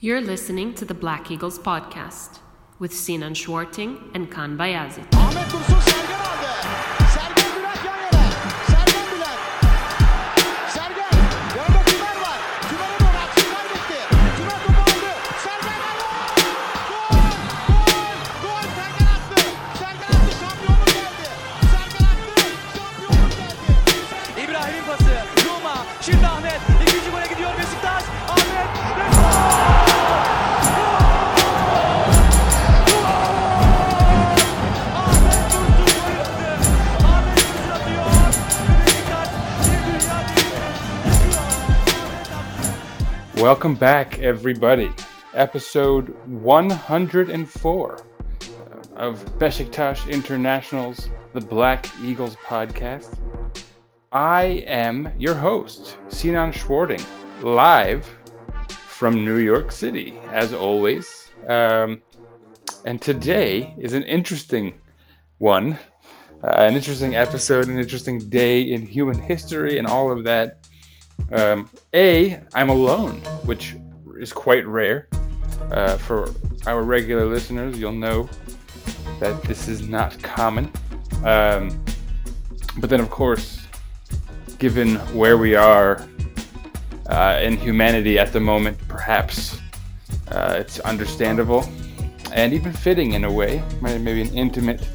You're listening to the Black Eagles podcast with Sinan Schwarting and Kaan Bayazit. Welcome back, everybody. Episode 104 of Besiktas International's The Black Eagles podcast. I am your host, Sinan Schwarting, live from New York City, as always. Um, and today is an interesting one, uh, an interesting episode, an interesting day in human history, and all of that. Um, a, I'm alone, which is quite rare. Uh, for our regular listeners, you'll know that this is not common. Um, but then, of course, given where we are uh, in humanity at the moment, perhaps uh, it's understandable and even fitting in a way. Maybe an intimate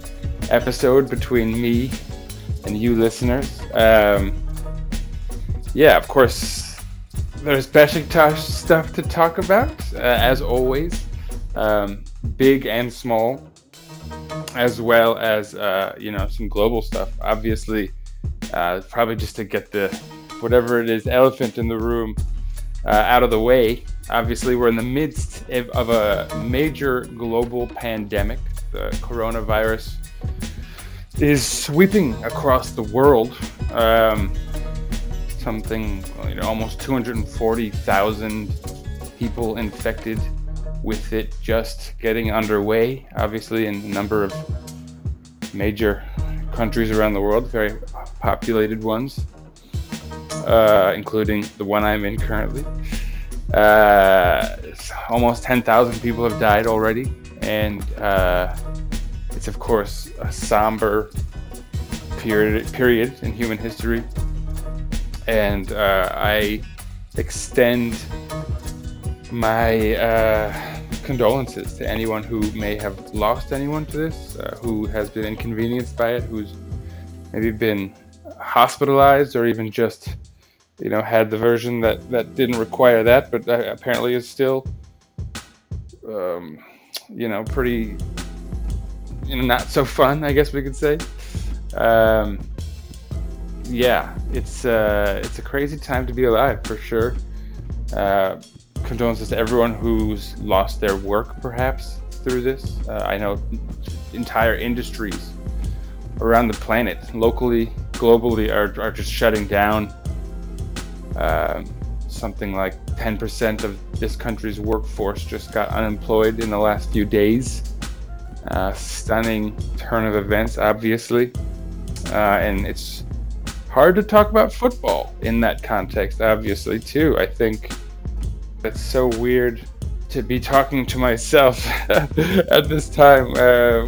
episode between me and you listeners. Um, yeah, of course, there's Besiktas stuff to talk about, uh, as always, um, big and small, as well as uh, you know some global stuff. Obviously, uh, probably just to get the whatever it is elephant in the room uh, out of the way. Obviously, we're in the midst of, a major global pandemic. The coronavirus is sweeping across the world. Um, something you know almost 240,000 people infected with it just getting underway. Obviously in a number of major countries around the world very populated ones uh, including the one I'm in currently. Uh, almost 10,000 people have died already and uh, it's of course a somber period period in human history and uh, I extend my uh, condolences to anyone who may have lost anyone to this, uh, who has been inconvenienced by it, who's maybe been hospitalized or even just, you know, had the version that that didn't require that, but uh, apparently is still, um, you know, pretty, you know, not so fun, I guess we could say. Um, yeah, it's uh, it's a crazy time to be alive for sure. Uh, condolences to everyone who's lost their work, perhaps through this. Uh, I know entire industries around the planet, locally, globally, are are just shutting down. Um something like 10% of this country's workforce just got unemployed in the last few days. Uh, stunning turn of events, obviously, uh, and it's hard to talk about football in that context, obviously, too. I think it's so weird to be talking to myself at this time uh,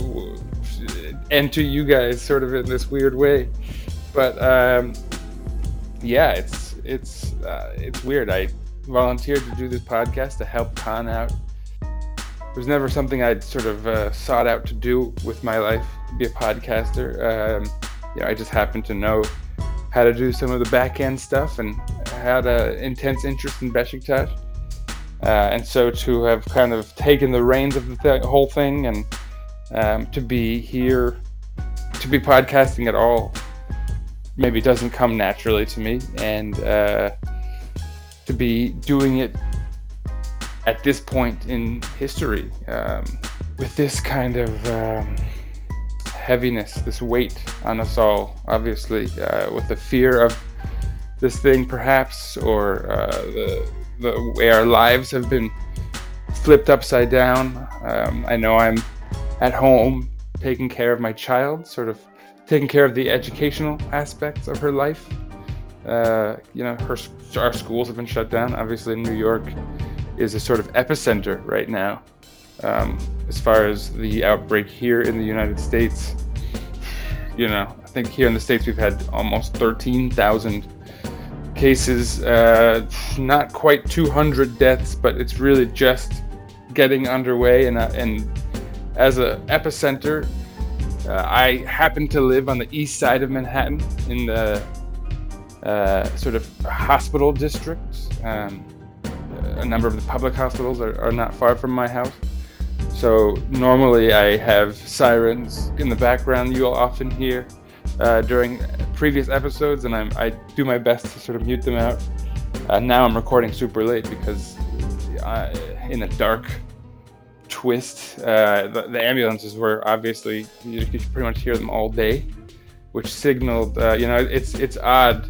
and to you guys sort of in this weird way. But um, yeah, it's it's uh, it's weird. I volunteered to do this podcast to help Kaan out. It was never something I'd sort of uh, sought out to do with my life, be a podcaster. Um, you know, I just happened to know how to do some of the back end stuff and had an intense interest in Besiktas. Uh, and so to have kind of taken the reins of the th- whole thing and um, to be here, to be podcasting at all, maybe doesn't come naturally to me. And uh, to be doing it at this point in history um, with this kind of um, heaviness, this weight on us all, obviously, uh, with the fear of this thing, perhaps, or uh, the, the way our lives have been flipped upside down. Um, I know I'm at home taking care of my child, sort of taking care of the educational aspects of her life. Uh, you know, her our schools have been shut down, obviously New York. is a sort of epicenter right now um, as far as the outbreak here in the United States. You know, I think here in the States we've had almost 13,000 cases, uh, not quite 200 deaths, but it's really just getting underway. And, uh, and as a epicenter, uh, I happen to live on the east side of Manhattan in the uh, sort of hospital district. Um, a number of the public hospitals are, are not far from my house. So normally I have sirens in the background you'll often hear uh, during previous episodes, and I'm, I do my best to sort of mute them out. Uh, now I'm recording super late because I, in a dark twist, uh, the, the, ambulances were obviously you, you could pretty much hear them all day, which signaled uh, you know it's it's odd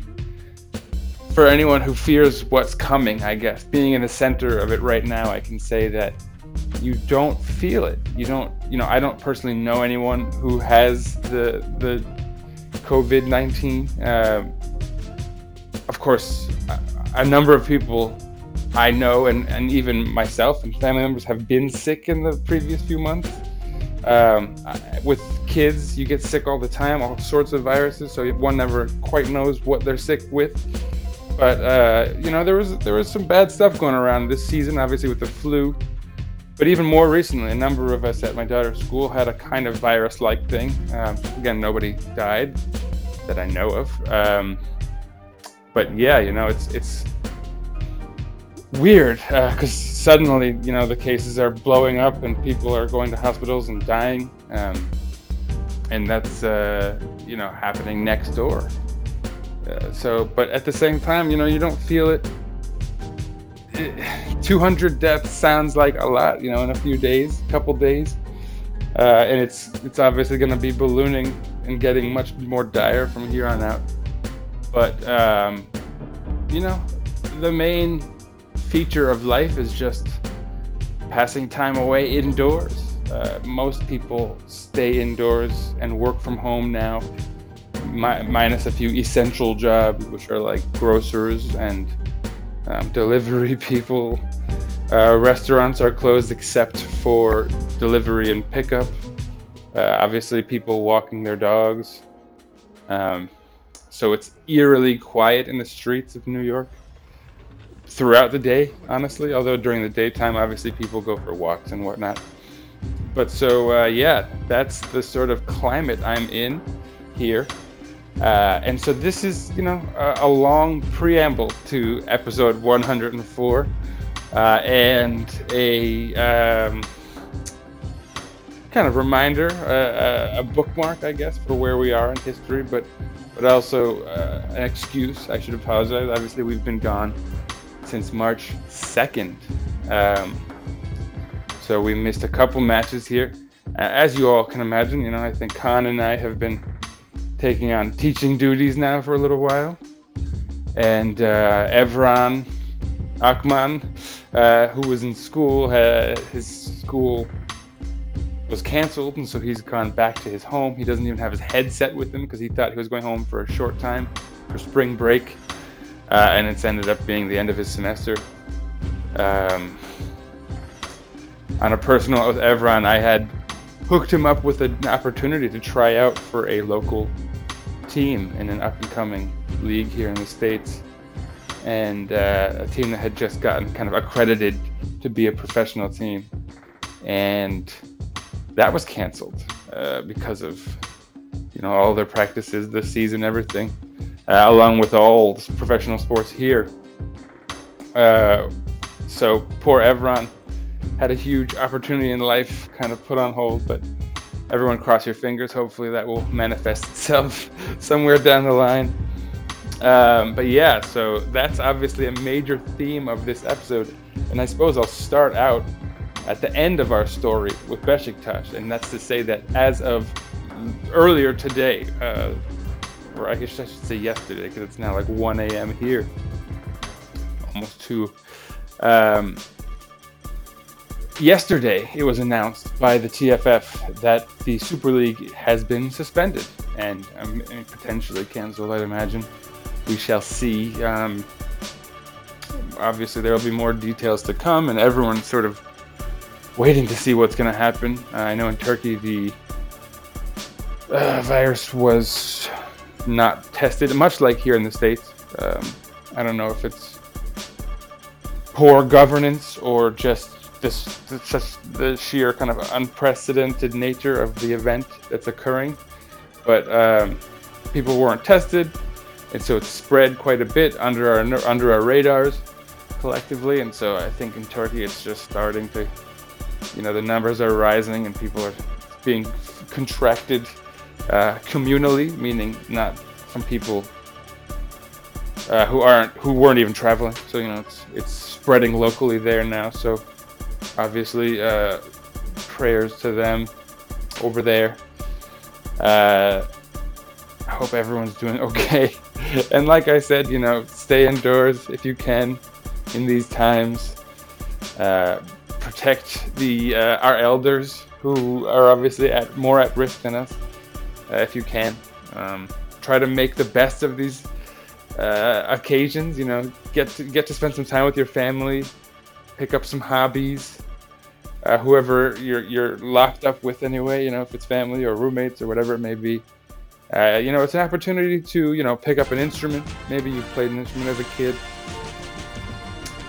for anyone who fears what's coming. I guess being in the center of it right now, I can say that you don't feel it. You don't, you know, I don't personally know anyone who has the the COVID nineteen. Um, of course, a, a, number of people I know, and, and even myself and family members have been sick in the previous few months. Um, with kids, you get sick all the time, all sorts of viruses, so one never quite knows what they're sick with. But uh, you know, there was there was some bad stuff going around this season, obviously with the flu. But even more recently, a number of us at my daughter's school had a kind of virus like thing. Um, again, nobody died that I know of. Um, but yeah, you know, it's it's weird because uh, suddenly, you know, the cases are blowing up and people are going to hospitals and dying, um, and that's uh, you know happening next door. Uh, so, but at the same time, you know, you don't feel it 200 deaths sounds like a lot, you know, in a few days, couple days, uh, and it's it's obviously going to be ballooning and getting much more dire from here on out. But um, you know, the main feature of life is just passing time away indoors. Uh, most people stay indoors and work from home now, mi- minus a few essential jobs, which are like grocers and um, delivery people. Uh, restaurants are closed except for delivery and pickup. Uh, obviously, people walking their dogs. Um, so it's eerily quiet in the streets of New York throughout the day, honestly. Although during the daytime, obviously, people go for walks and whatnot. But so, uh, yeah, that's the sort of climate I'm in here. Uh, and so this is, you know, a, a, long preamble to episode 104 uh, and a um, kind of reminder, uh, a bookmark, I guess, for where we are in history, but but also uh, an excuse. I should apologize. Obviously, we've been gone since March 2nd. Um, so we missed a couple matches here. As you all can imagine, you know, I think Kaan and I have been taking on teaching duties now for a little while. And uh, Evran Akman, uh, who was in school, his school was canceled, and so he's gone back to his home. He doesn't even have his headset with him because he thought he was going home for a short time for spring break, uh, and it's ended up being the end of his semester. Um, on a personal note with Evran, I had hooked him up with an opportunity to try out for a local team in an up and coming league here in the States. And uh, a team that had just gotten kind of accredited to be a professional team. And that was canceled uh, because of you know all their practices this season, everything, uh, along with all professional sports here. Uh, so poor Evran had a huge opportunity in life kind of put on hold, but everyone cross your fingers. Hopefully that will manifest itself somewhere down the line. Um, but yeah, so that's obviously a major theme of this episode. And I suppose I'll start out at the end of our story with Besiktas, and that's to say that as of earlier today, uh, or I guess I should say yesterday, because it's now like 1 a.m. here, almost 2. Um, yesterday it was announced by the TFF that the Super League has been suspended and um, potentially canceled, I'd imagine. We shall see. Um, obviously, there will be more details to come, and everyone's sort of waiting to see what's going to happen. Uh, I know in Turkey the uh, virus was not tested, much like here in the States. Um, I don't know if it's poor governance or just this, such the sheer kind of unprecedented nature of the event that's occurring. But um, people weren't tested, and so it spread quite a bit under our under our radars collectively. And so I think in Turkey it's just starting to, you know, the numbers are rising and people are being contracted uh, communally, meaning not from people uh, who aren't who weren't even traveling. So you know it's it's spreading locally there now. So obviously uh, prayers to them over there. Uh, I hope everyone's doing okay. and like I said, you know, stay indoors if you can in these times. Uh, protect the uh, our elders who are obviously at more at risk than us, uh, if you can. Um, try to make the best of these uh, occasions. You know, get to, get to spend some time with your family, pick up some hobbies. Uh, whoever you're you're locked up with anyway, you know, if it's family or roommates or whatever it may be, uh, you know, it's an opportunity to you know pick up an instrument. Maybe you played an instrument as a kid.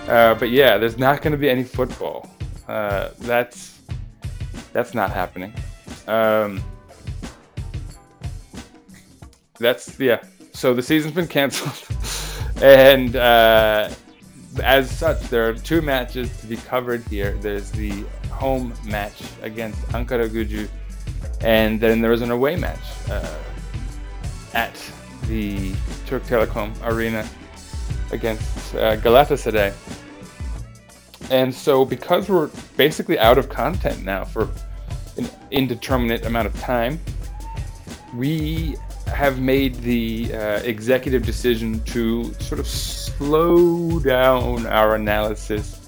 Uh, but yeah, there's not going to be any football. Uh, that's that's not happening. Um, that's yeah. So the season's been canceled, and uh, as such, there are two matches to be covered here. There's the home match against Ankara Gücü, and then there was an away match uh, at the Turk Telekom Arena against uh, Galatasaray. And so, because we're basically out of content now for an indeterminate amount of time, we have made the uh, executive decision to sort of slow down our analysis.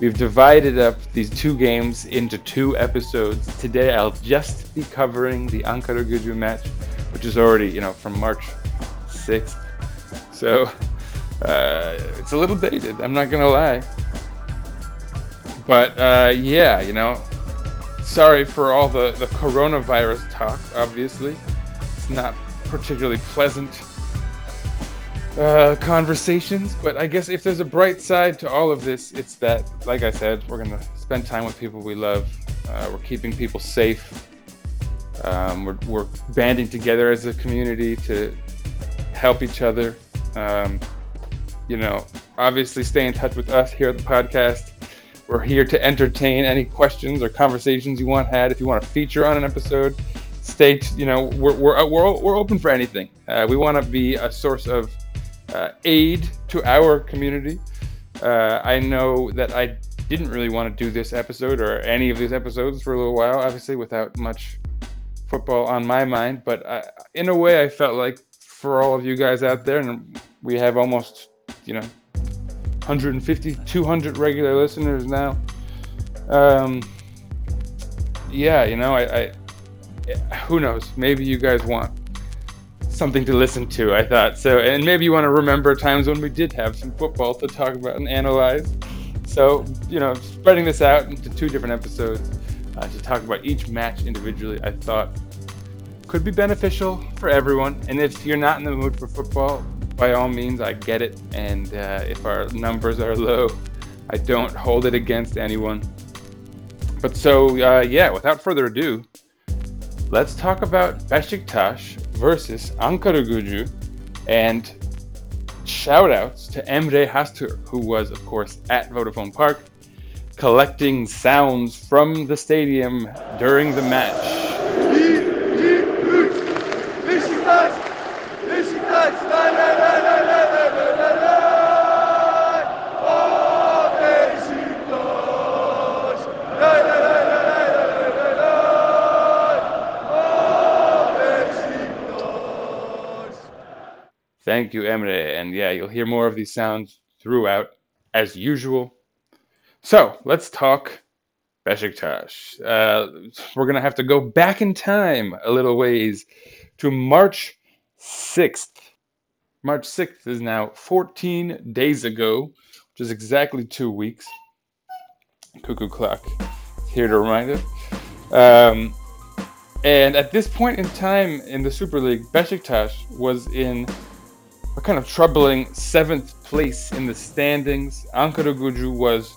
We've divided up these two games into two episodes. Today, I'll just be covering the Ankara Gücü match, which is already, you know, from March 6th. So, uh, it's a little dated, I'm not gonna lie. But, uh, yeah, you know, sorry for all the, the coronavirus talk, obviously. It's not particularly pleasant uh, conversations, but I guess if there's a bright side to all of this, it's that, like I said, we're going to spend time with people we love. Uh, we're keeping people safe. Um, we're, we're banding together as a community to help each other. Um, you know, obviously stay in touch with us here at the podcast. We're here to entertain any questions or conversations you want had. If you want to feature on an episode, stay. T- you know, we're we're we're, we're open for anything. Uh, we want to be a source of uh, aid to our community. Uh, I know that I didn't really want to do this episode or any of these episodes for a little while, obviously without much football on my mind. But I, in a way, I felt like for all of you guys out there, and we have almost, you know, 150, 200 regular listeners now. Um, yeah, you know, I, I, who knows? Maybe you guys want something to listen to. I thought so, and maybe you want to remember times when we did have some football to talk about and analyze. So, you know, spreading this out into two different episodes uh, to talk about each match individually, I thought could be beneficial for everyone. And if you're not in the mood for football, by all means, I get it. And uh, if our numbers are low, I don't hold it against anyone. But so, uh, yeah, without further ado, let's talk about Besiktas versus Ankara Gücü and shout outs to Emre Hastürk, who was, of course, at Vodafone Park collecting sounds from the stadium during the match. Thank you, Emre. And yeah, you'll hear more of these sounds throughout, as usual. So let's talk Besiktas. Uh, we're going to have to go back in time a little ways to March 6th. March 6th is now 14 days ago which is exactly two weeks. Cuckoo clock here to remind us. Um, and at this point in time in the Super League, Besiktas was in a kind of troubling seventh place in the standings. Ankaragücü was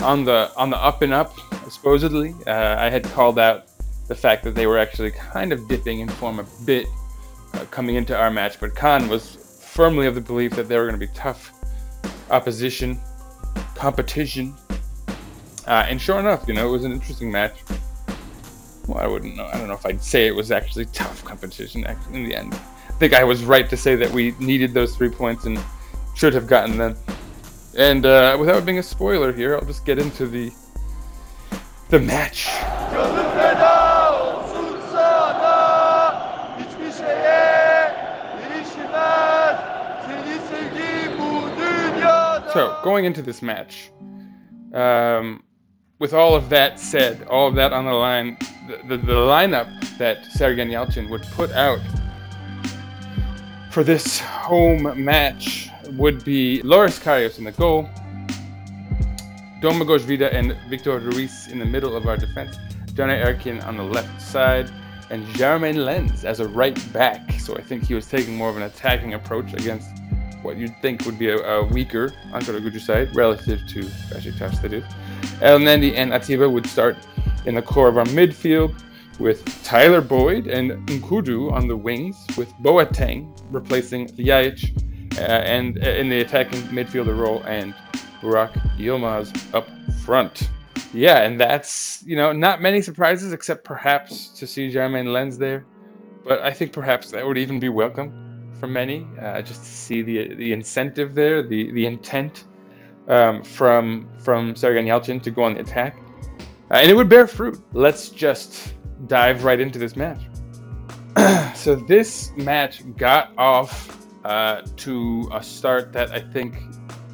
on the on the up and up, supposedly. Uh, I had called out the fact that they were actually kind of dipping in form a bit uh, coming into our match, but Kaan was firmly of the belief that they were going to be tough opposition, competition. Uh, and sure enough, you know, it was an interesting match. Well, I wouldn't know. I don't know if I'd say it was actually tough competition in the end. I think I was right to say that we needed those three points and should have gotten them. And uh, without being a spoiler here, I'll just get into the the match. So, going into this match, um, with all of that said, all of that on the line, the, the, the lineup that Sergen Yalçın would put out for this home match would be Loris Karius in the goal, Domagoj Vida and Victor Ruiz in the middle of our defense, Caner Erkin on the left side, and Jeremain Lens as a right back. So I think he was taking more of an attacking approach against what you'd think would be a, a weaker Ankaragücü side relative to Besiktas, that is. Elneny and Atiba would start in the core of our midfield with Tyler Boyd and Nkoudou on the wings, with Boateng replacing Ljajic uh, and uh, in the attacking midfielder role, and Burak Yilmaz up front. Yeah, and that's, you know, not many surprises except perhaps to see Jeremain Lens there. But I think perhaps that would even be welcome for many, uh, just to see the the incentive there, the the intent um, from from Sergen Yalçın to go on the attack, uh, and it would bear fruit. Let's just dive right into this match. so this match got off uh, to a start that I think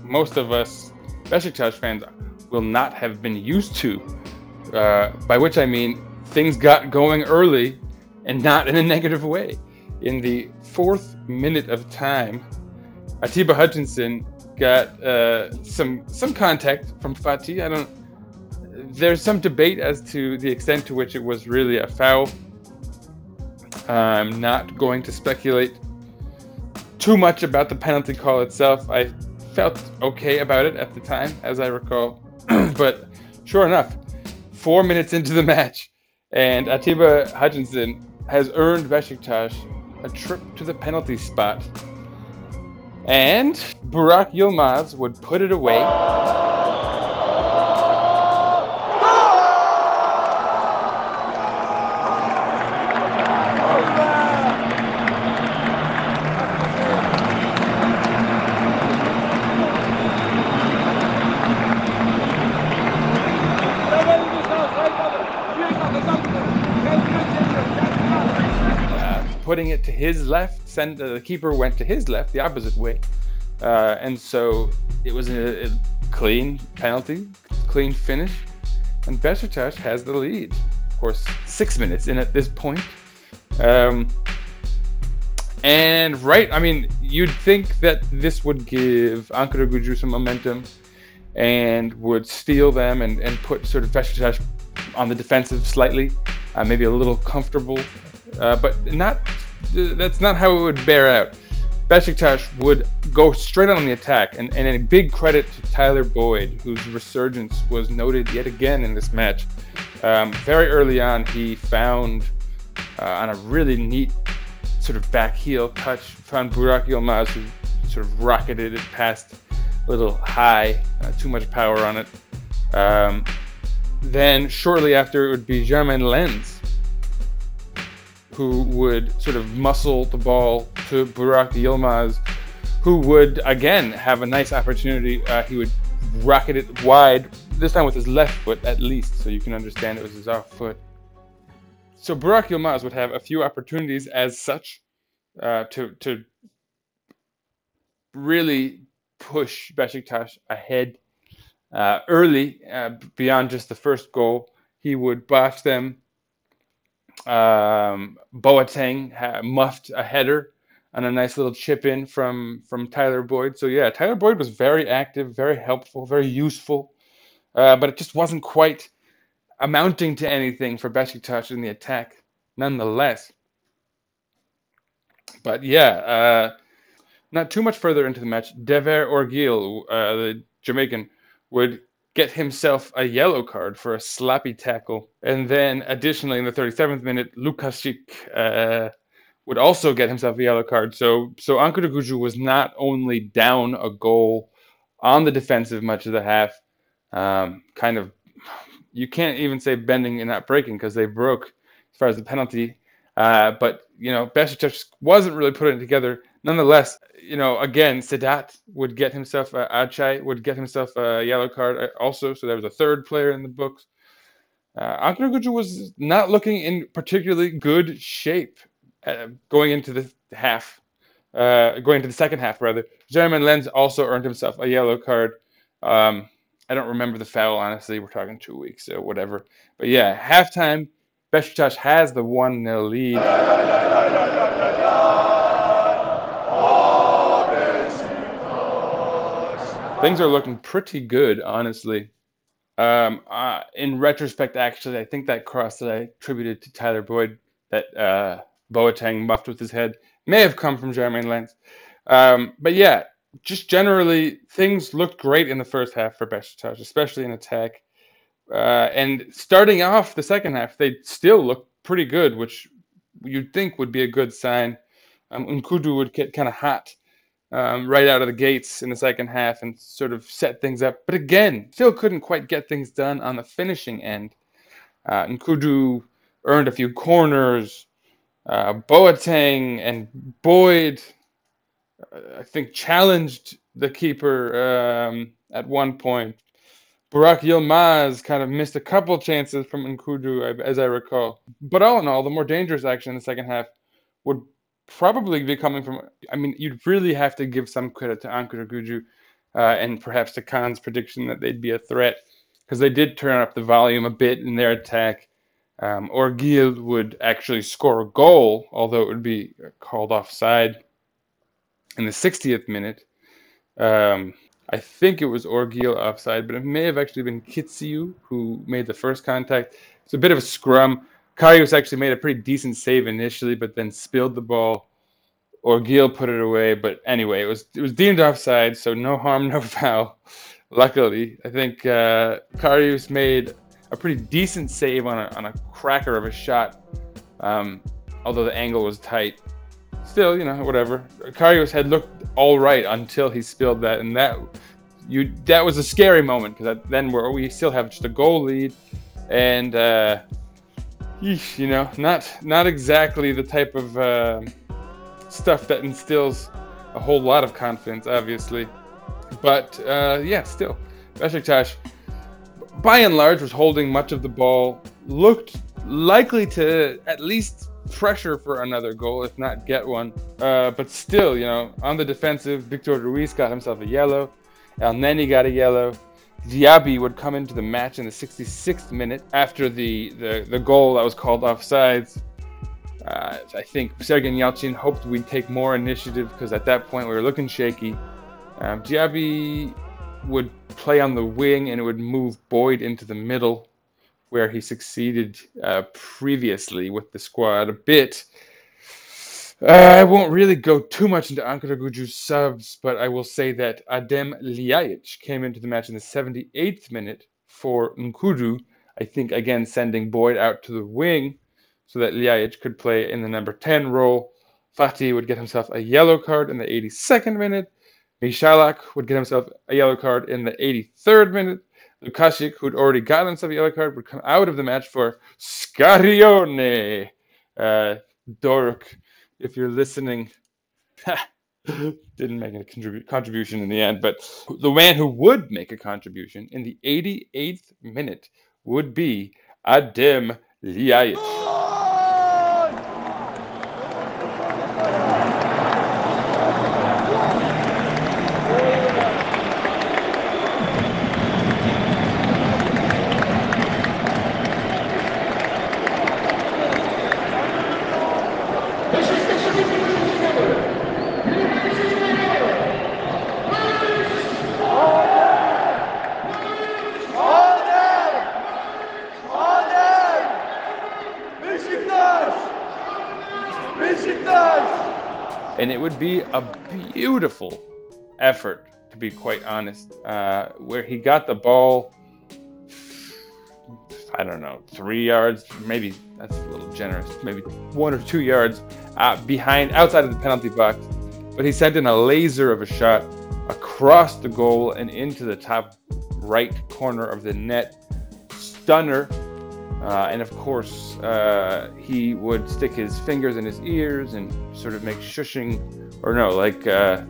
most of us Besiktas fans will not have been used to. Uh, by which I mean things got going early and not in a negative way. In the fourth minute of time, Atiba Hutchinson got uh, some some contact from Fati. I don't. There's some debate as to the extent to which it was really a foul. I'm not going to speculate too much about the penalty call itself. I felt okay about it at the time, as I recall. but sure enough, four minutes into the match, and Atiba Hutchinson has earned Besiktas a trip to the penalty spot. And Burak Yilmaz would put it away. uh, putting it to his left. Uh, the keeper went to his left, the opposite way, uh, and so it was a, a clean penalty, clean finish, and Besiktas has the lead. Of course, six minutes in at this point. Um, and right, I mean, you'd think that this would give Ankaragücü some momentum and would steel them and, and put sort of Besiktas on the defensive slightly, uh, maybe a little comfortable, uh, but not. That's not how it would bear out. Besiktas would go straight on the attack, and, and a big credit to Tyler Boyd, whose resurgence was noted yet again in this match. Um, very early on, he found uh, on a really neat sort of back heel touch, found Burak Yilmaz, who sort of rocketed it past a little high, uh, too much power on it. Um, then shortly after, it would be Jeremain Lens, who would sort of muscle the ball to Burak Yilmaz, who would again have a nice opportunity. Uh, he would rocket it wide, this time with his left foot at least, so you can understand it was his off foot. So Burak Yilmaz would have a few opportunities as such uh, to to really push Besiktas ahead uh, early uh, beyond just the first goal. He would botch them. Um, Boateng ha- muffed a header on a nice little chip in from from Tyler Boyd. So yeah, Tyler Boyd was very active, very helpful, very useful, uh, but it just wasn't quite amounting to anything for Besiktas in the attack, nonetheless. But yeah, uh, not too much further into the match, Dever Orgill, uh, the Jamaican, would get himself a yellow card for a slappy tackle. And then additionally, in the 37th minute, Lukasic uh, would also get himself a yellow card. So so Ankara was not only down a goal on the defensive much of the half, um, kind of you can't even say bending and not breaking because they broke as far as the penalty. Uh, but you know, Besiktas wasn't really putting it together. Nonetheless, you know, again, Sedat would get himself uh, Ağçay would get himself a yellow card uh, also. So there was a third player in the books. Uh, was not looking in particularly good shape uh, going into the half, uh, going into the second half rather. Jeremain Lens also earned himself a yellow card. Um, I don't remember the foul honestly. We're talking two weeks, so whatever. But yeah, halftime. Besiktas has the one 0 lead. Things are looking pretty good, honestly. Um, uh, in retrospect, actually, I think that cross that I attributed to Tyler Boyd, that uh, Boateng muffed with his head, may have come from Jeremain Lens. Um, but yeah, just generally, things looked great in the first half for Besiktas, especially in attack. Uh, and starting off the second half, they still looked pretty good, which you'd think would be a good sign. Um, Nkoudou would get kind of hot um, right out of the gates in the second half and sort of set things up. But again, still couldn't quite get things done on the finishing end. Uh, Nkoudou earned a few corners. Uh, Boateng and Boyd, uh, I think, challenged the keeper um, at one point. Burak Yilmaz kind of missed a couple chances from Nkoudou, as I recall. But all in all, the more dangerous action in the second half would probably be coming from. I mean, you'd really have to give some credit to Ankaragücü uh, and perhaps to Kaan's prediction that they'd be a threat because they did turn up the volume a bit in their attack. Um, Orgill would actually score a goal, although it would be called offside in the 60th minute. Um, I think it was Orgill offside, but it may have actually been Kitsiou who made the first contact. It's a bit of a scrum. Karius actually made a pretty decent save initially, but then spilled the ball. Orgill put it away, but anyway, it was it was deemed offside, so no harm, no foul. Luckily, I think uh, Karius made a pretty decent save on a, on a cracker of a shot, um, although the angle was tight. Still, you know, whatever. Karius had looked all right until he spilled that, and that you that was a scary moment because then we we still have just a goal lead, and. Uh, Yeesh, you know, not not exactly the type of uh, stuff that instills a whole lot of confidence, obviously. But uh, yeah, still, Besiktas, by and large, was holding much of the ball, looked likely to at least pressure for another goal, if not get one. Uh, but still, you know, on the defensive, Victor Ruiz got himself a yellow. Elneny got a yellow. Diaby would come into the match in the 66th minute after the, the, the goal that was called offsides. Uh, I think Sergen Yalçın hoped we'd take more initiative because at that point we were looking shaky. Um, Diaby would play on the wing and it would move Boyd into the middle where he succeeded uh, previously with the squad a bit. Uh, I won't really go too much into Ankaragücü's subs, but I will say that Adem Ljajic came into the match in the 78th minute for Nkoudou. I think, again, sending Boyd out to the wing so that Ljajic could play in the number 10 role. Fatih would get himself a yellow card in the 82nd minute. Michalak would get himself a yellow card in the 83rd minute. Lukasic, who'd already gotten himself a yellow card, would come out of the match for Scarione. Uh, Doruk if you're listening, didn't make a contrib- contribution in the end, but the man who would make a contribution in the 88th minute would be Adem Ljajic. and it would be a beautiful effort, to be quite honest, uh, where he got the ball. I don't know, three yards, maybe that's a little generous, maybe one or two yards uh, behind, outside of the penalty box. But he sent in a laser of a shot across the goal and into the top right corner of the net. Stunner. Uh, and of course, uh, he would stick his fingers in his ears and sort of make shushing, or no, like uh,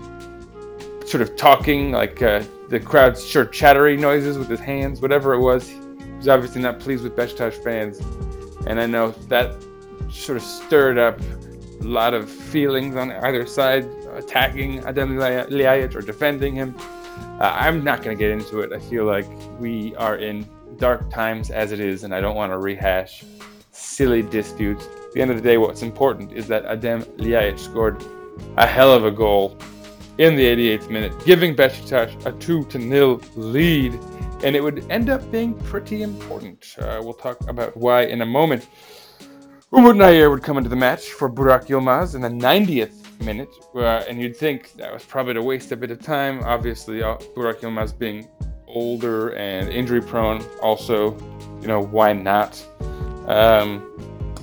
sort of talking, like uh, the crowd's sure chattery noises with his hands, whatever it was. He was obviously not pleased with Besiktas fans, and I know that sort of stirred up a lot of feelings on either side, attacking Adem Ljajic or defending him. Uh, I'm not going to get into it. I feel like we are in dark times as it is, and I don't want to rehash silly disputes. At the end of the day, what's important is that Adem Ljajic scored a hell of a goal in the 88th minute, giving Besiktas a 2 to 0 lead, and it would end up being pretty important. Uh, we'll talk about why in a moment. Umut Nayir would come into the match for Burak Yilmaz in the 90th minute, uh, and you'd think that was probably to waste a bit of time. Obviously, uh, Burak Yilmaz being older and injury prone, also, you know, why not? Um,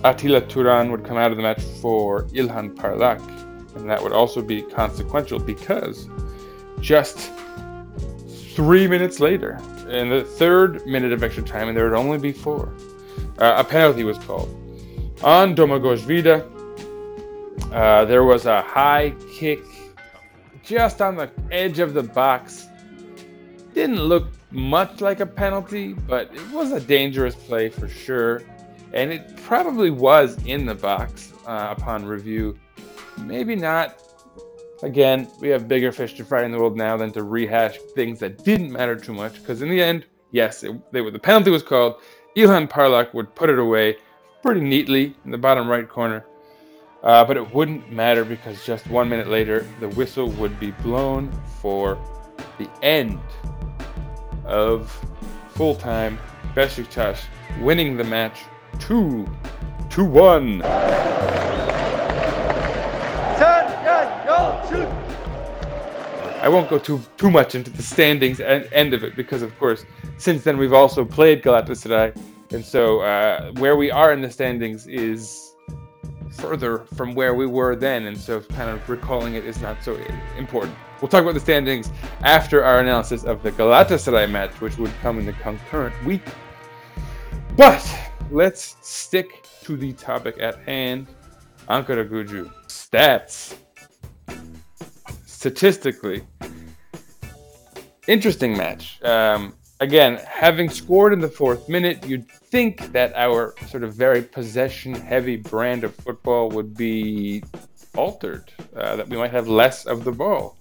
Atilla Turan would come out of the match for Ilhan Parlak, and that would also be consequential because just three minutes later, in the third minute of extra time, and there would only be four, uh, a penalty was called. On Domagoj Vida, uh, there was a high kick just on the edge of the box. Didn't look much like a penalty, but it was a dangerous play for sure. And it probably was in the box uh, upon review. Maybe not. Again, we have bigger fish to fry in the world now than to rehash things that didn't matter too much. Because in the end, yes, it, they, the penalty was called. Ilhan Parlak would put it away pretty neatly in the bottom right corner. Uh, but it wouldn't matter because just one minute later, the whistle would be blown for the end of full time. Besiktas winning the match 2 to 1. I won't go too too much into the standings and end of it because, of course, since then we've also played Galatasaray, and so uh, where we are in the standings is further from where we were then, and so kind of recalling it is not so important. We'll talk about the standings after our analysis of the Galatasaray match, which would come in the concurrent week. But let's stick to the topic at hand. Ankaragücü stats. Statistically, interesting match. Um, again, having scored in the fourth minute, you'd think that our sort of very possession heavy brand of football would be altered, uh, that we might have less of the ball.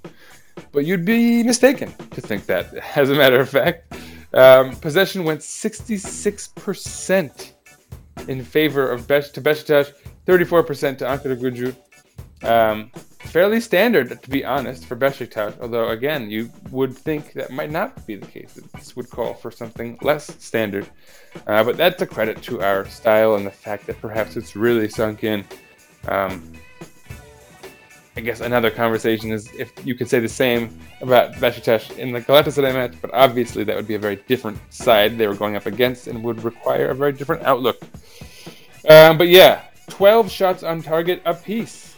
But you'd be mistaken to think that. As a matter of fact, um, possession went 66% in favor of Besh to Besiktas, 34% to Ankaragücü. Um, fairly standard, to be honest, for Besiktas. Although, again, you would think that might not be the case. This would call for something less standard. Uh, but that's a credit to our style and the fact that perhaps it's really sunk in. Um, I guess another conversation is if you could say the same about Besiktas in the Galatasaray match, but obviously that would be a very different side they were going up against and would require a very different outlook. Um, but yeah, 12 shots on target apiece.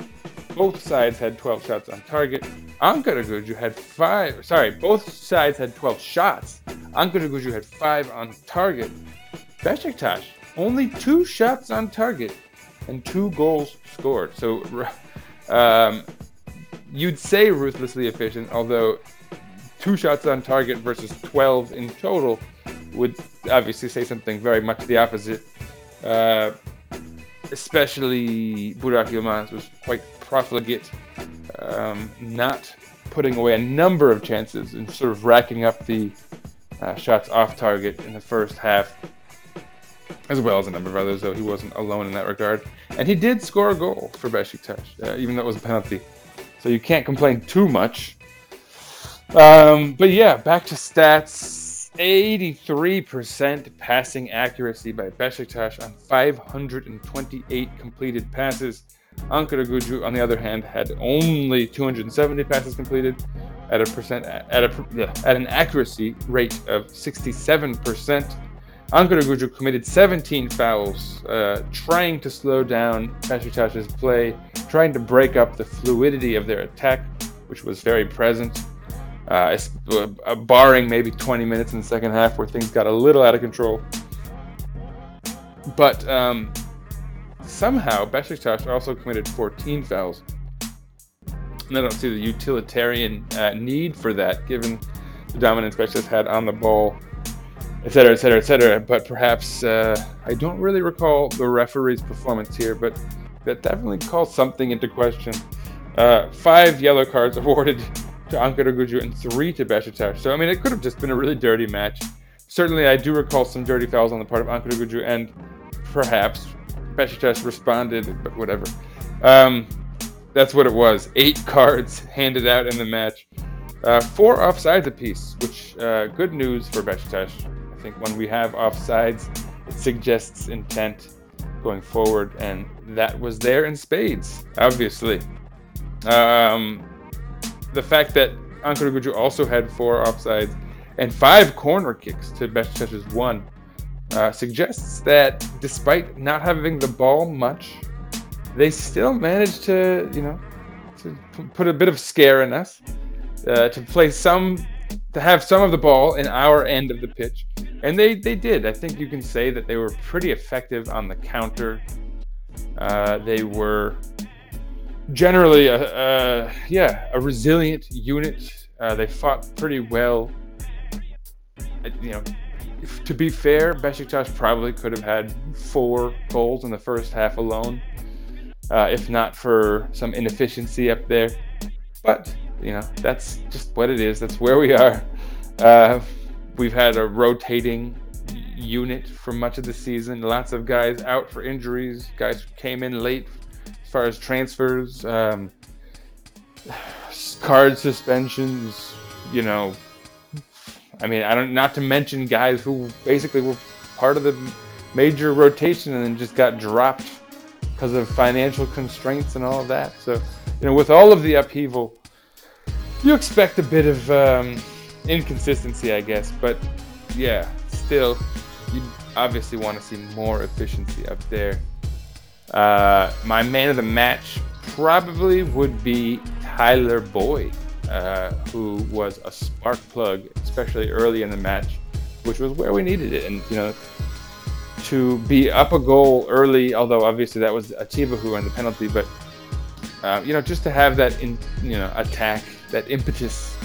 Both sides had 12 shots on target. Ankaragücü had five. Sorry, both sides had 12 shots. Ankaragücü had five on target. Besiktas only two shots on target and two goals scored. So um, you'd say ruthlessly efficient, although two shots on target versus 12 in total would obviously say something very much the opposite. Uh, especially Burak Yilmaz was quite profligate, um, not putting away a number of chances and sort of racking up the uh, shots off target in the first half, as well as a number of others, though he wasn't alone in that regard. And he did score a goal for Besiktas, uh, even though it was a penalty. So you can't complain too much. Um, but yeah, back to stats. 83% passing accuracy by Besiktas on 528 completed passes. Ankaragücü, on the other hand, had only 270 passes completed at a percent at a at an accuracy rate of 67%. Ankaragücü committed 17 fouls, uh, trying to slow down Besiktas's play, trying to break up the fluidity of their attack, which was very present. Uh, uh, barring maybe 20 minutes in the second half where things got a little out of control. But um, somehow Besiktas also committed 14 fouls. And I don't see the utilitarian uh, need for that, given the dominance Besiktas had on the ball, etc., etc., etc. But perhaps uh, I don't really recall the referee's performance here, but that definitely calls something into question. Uh, five yellow cards awarded to Ankaragücü and three to Besiktas. So I mean, it could have just been a really dirty match. Certainly, I do recall some dirty fouls on the part of Ankaragücü, and perhaps Besiktas responded, but whatever. Um, that's what it was. Eight cards handed out in the match. Uh, four offsides apiece, which uh, good news for Besiktas. I think when we have offsides, it suggests intent going forward, and that was there in spades, obviously. Um, the fact that Ankaragücü also had four offsides and five corner kicks to Besiktas's one uh, suggests that despite not having the ball much, they still managed to, you know, to put a bit of scare in us, uh, to play some, to have some of the ball in our end of the pitch, and they they did. I think you can say that they were pretty effective on the counter. Uh, they were generally a, a, yeah a resilient unit. Uh, they fought pretty well. You know, to be fair, Besiktas probably could have had four goals in the first half alone, uh, if not for some inefficiency up there. But you know, that's just what it is. That's where we are. Uh, we've had a rotating unit for much of the season. Lots of guys out for injuries. Guys came in late as far as transfers, um, card suspensions, you know. I mean, I don't. Not to mention guys who basically were part of the major rotation and then just got dropped because of financial constraints and all of that. So, you know, with all of the upheaval, you expect a bit of um, inconsistency, I guess. But yeah, still, you obviously want to see more efficiency up there. Uh, my man of the match probably would be Tyler Boyd, uh, who was a spark plug, especially early in the match, which was where we needed it. And, you know, to be up a goal early, although obviously that was Atiba who earned the penalty, but, uh, you know, just to have that, in, you know, attack, that impetus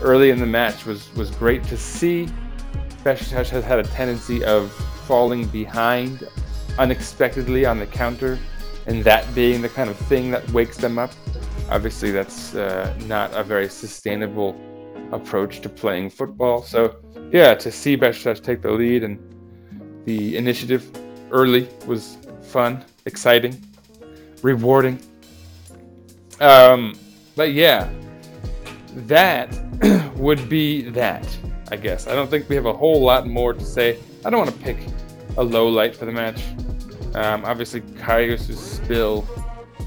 early in the match was, was great to see. Besiktas has had a tendency of falling behind unexpectedly on the counter, and that being the kind of thing that wakes them up. Obviously, that's uh, not a very sustainable approach to playing football. So, yeah, to see Besiktas take the lead and the initiative early was fun, exciting, rewarding. Um, but yeah, that would be that, I guess. I don't think we have a whole lot more to say. I don't want to pick a low light for the match. Um, obviously, Karius' spill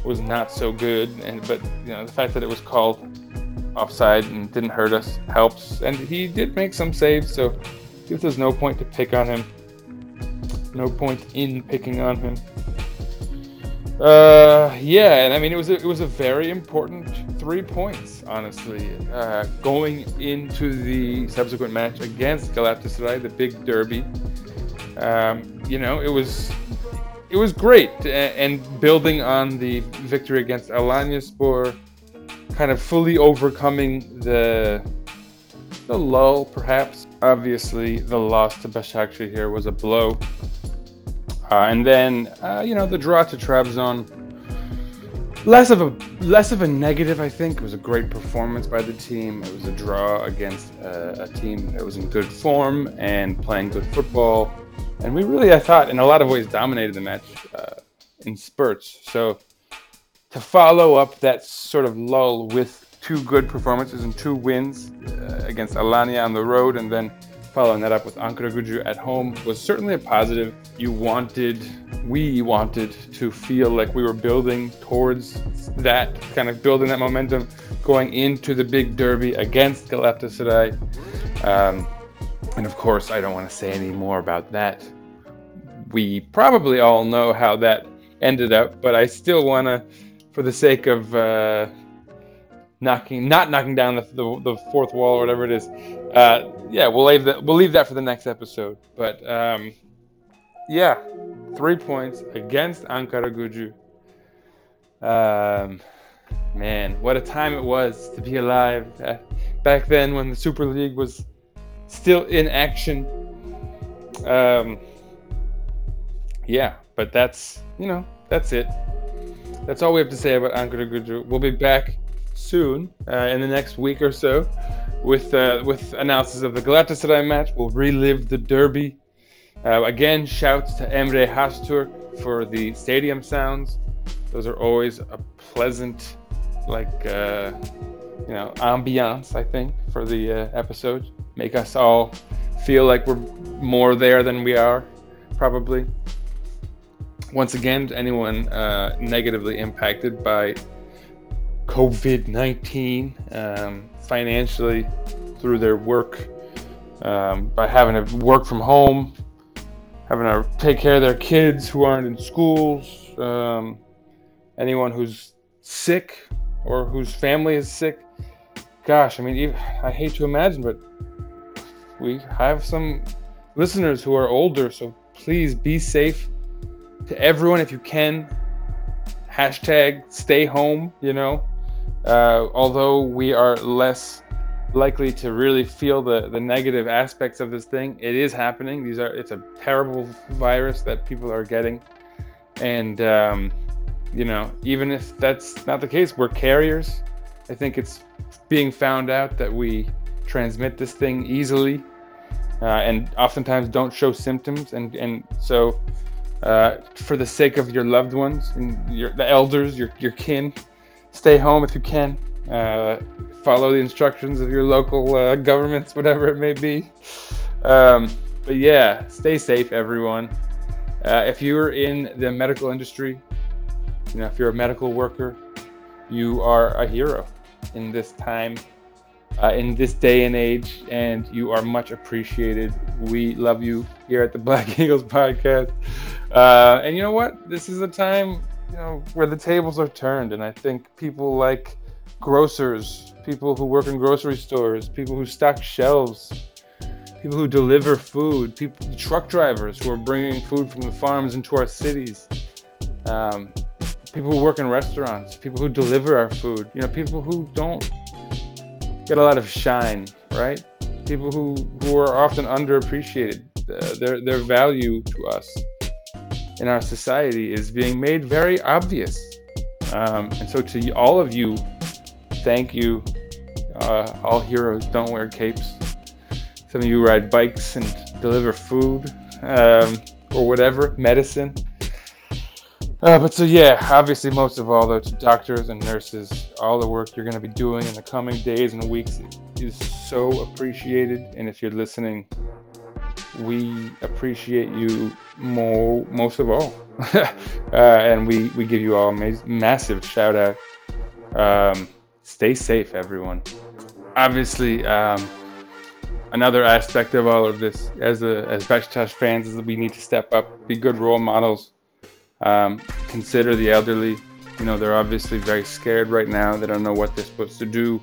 was not so good, and but you know the fact that it was called offside and didn't hurt us helps. And he did make some saves, so there's no point to pick on him. No point in picking on him. Uh, yeah, and I mean it was a, it was a very important three points, honestly, uh, going into the subsequent match against Galatasaray, the big derby. Um, you know, it was it was great, and building on the victory against Alanyaspor, kind of fully overcoming the the lull, perhaps. Obviously, the loss to Başakşehir here was a blow, uh, and then uh, you know the draw to Trabzon. Less of a less of a negative, I think. It was a great performance by the team. It was a draw against uh, a team that was in good form and playing good football and we really, I thought, in a lot of ways, dominated the match uh, in spurts. So to follow up that sort of lull with two good performances and two wins uh, against Alanya on the road, and then following that up with Ankaragücü at home was certainly a positive. You wanted, we wanted to feel like we were building towards that, kind of building that momentum going into the big derby against Galatasaray. Um, and of course, I don't want to say any more about that. We probably all know how that ended up, but I still want to, for the sake of uh, knocking, not knocking down the, the, the, fourth wall or whatever it is, uh, yeah, we'll leave that. We'll leave that for the next episode. But um, yeah, three points against Ankaragücü. Um, man, what a time it was to be alive uh, back then when the Super League was still in action. Um, yeah, but that's you know that's it. That's all we have to say about Ankaragücü. We'll be back soon uh, in the next week or so with uh, with analysis of the Galatasaray match. We'll relive the derby. Uh, again, shouts to Emre Hastürk for the stadium sounds. Those are always a pleasant, like uh, you know, ambiance. I think for the uh, episode, make us all feel like we're more there than we are, probably. Once again, anyone uh, negatively impacted by COVID 19 um, financially through their work, um, by having to work from home, having to take care of their kids who aren't in schools, um, anyone who's sick or whose family is sick. Gosh, I mean, I hate to imagine, but we have some listeners who are older, so please be safe to everyone if you can. Hashtag stay home, you know. Uh, although we are less likely to really feel the, the negative aspects of this thing, it is happening. These are it's a terrible virus that people are getting, and um, you know even if that's not the case, we're carriers. I think it's being found out that we transmit this thing easily, uh, and oftentimes don't show symptoms, and and so. Uh, for the sake of your loved ones and your the elders, your your kin, stay home if you can. Uh, follow the instructions of your local uh, governments, whatever it may be. Um, but yeah, stay safe, everyone. Uh, if you're in the medical industry, you know, if you're a medical worker, you are a hero in this time, uh, in this day and age, and you are much appreciated. We love you here at the Black Eagles podcast. Uh, and you know what? This is a time you know where the tables are turned, and I think people like grocers, people who work in grocery stores, people who stock shelves, people who deliver food, people, truck drivers who are bringing food from the farms into our cities, um, people who work in restaurants, people who deliver our food, you know, people who don't get a lot of shine, right? People who, who are often underappreciated, uh, their, their value to us in our society is being made very obvious. Um, and so, to all of you, thank you. Uh, all heroes don't wear capes. Some of you ride bikes and deliver food um, or whatever, medicine. Uh, but so, yeah, obviously, most of all, though, to doctors and nurses, all the work you're going to be doing in the coming days and weeks is so appreciated. And if you're listening, we appreciate you more, most of all. uh, and we, we give you all a massive shout out. Um, stay safe, everyone. Obviously, um, another aspect of all of this, as a, as Besiktas fans, is that we need to step up, be good role models, um, consider the elderly. You know, they're obviously very scared right now. They don't know what they're supposed to do.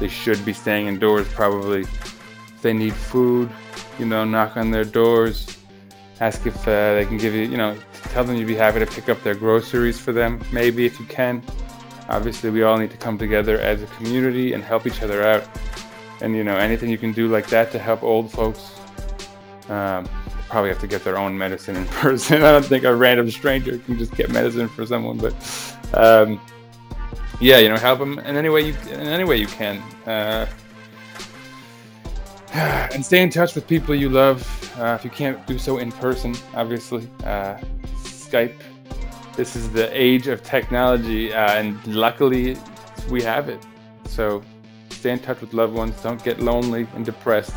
They should be staying indoors, probably. If they need food, you know, knock on their doors, ask if uh, they can give you, you know, tell them you'd be happy to pick up their groceries for them, maybe if you can. Obviously, we all need to come together as a community and help each other out. And, you know, anything you can do like that to help old folks, um, probably have to get their own medicine in person. I don't think a random stranger can just get medicine for someone, but um, yeah, you know, help them in any way you in any way you can. Uh, and stay in touch with people you love. Uh, if you can't do so in person, obviously, uh, Skype. This is the age of technology, uh, and luckily, we have it. So stay in touch with loved ones. Don't get lonely and depressed.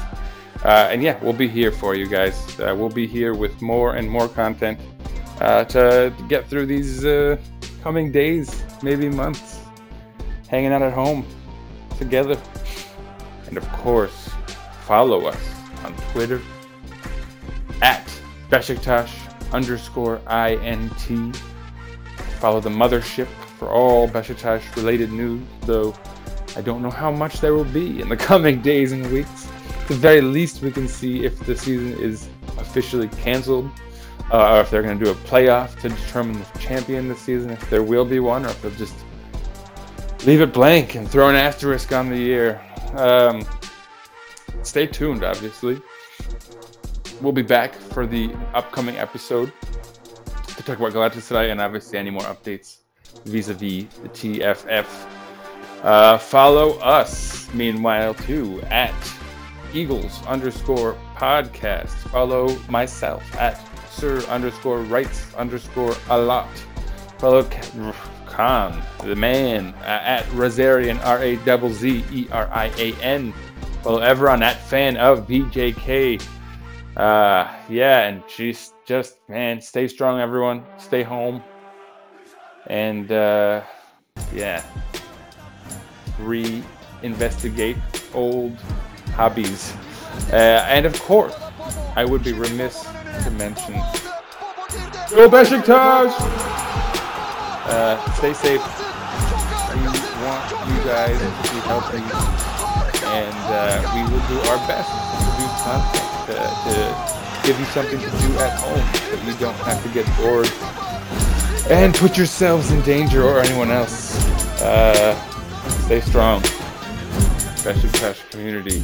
Uh, and yeah, we'll be here for you guys. Uh, we'll be here with more and more content to get through these coming days, maybe months, hanging out at home together. And of course, follow us on Twitter at Besiktas underscore INT. Follow the mothership for all Besiktas related news, though I don't know how much there will be in the coming days and weeks. At the very least, we can see if the season is officially canceled, uh, or if they're going to do a playoff to determine the champion this season, if there will be one, or if they'll just leave it blank and throw an asterisk on the year. Um, stay tuned, obviously. We'll be back for the upcoming episode to talk about Galatasaray and obviously any more updates vis-a-vis the TFF. Uh, follow us, meanwhile, too, at Eagles underscore podcast. Follow myself at Sir underscore Writes underscore a lot. Follow Kaan, the man, uh, at Razzerian, R A Z Z E R I A N. Follow everyone at fan of BJK. Uh, yeah, and she's just, man, stay strong, everyone. Stay home. And, uh, yeah, re-investigate old hobbies. Uh, and of course, I would be remiss to mention Go Besiktas! Uh, stay safe. We want you guys to be healthy, and uh, we will do our best to produce content to, to give you something to do at home so you don't have to get bored and put yourselves in danger or anyone else. Uh, stay strong. Besiktas community.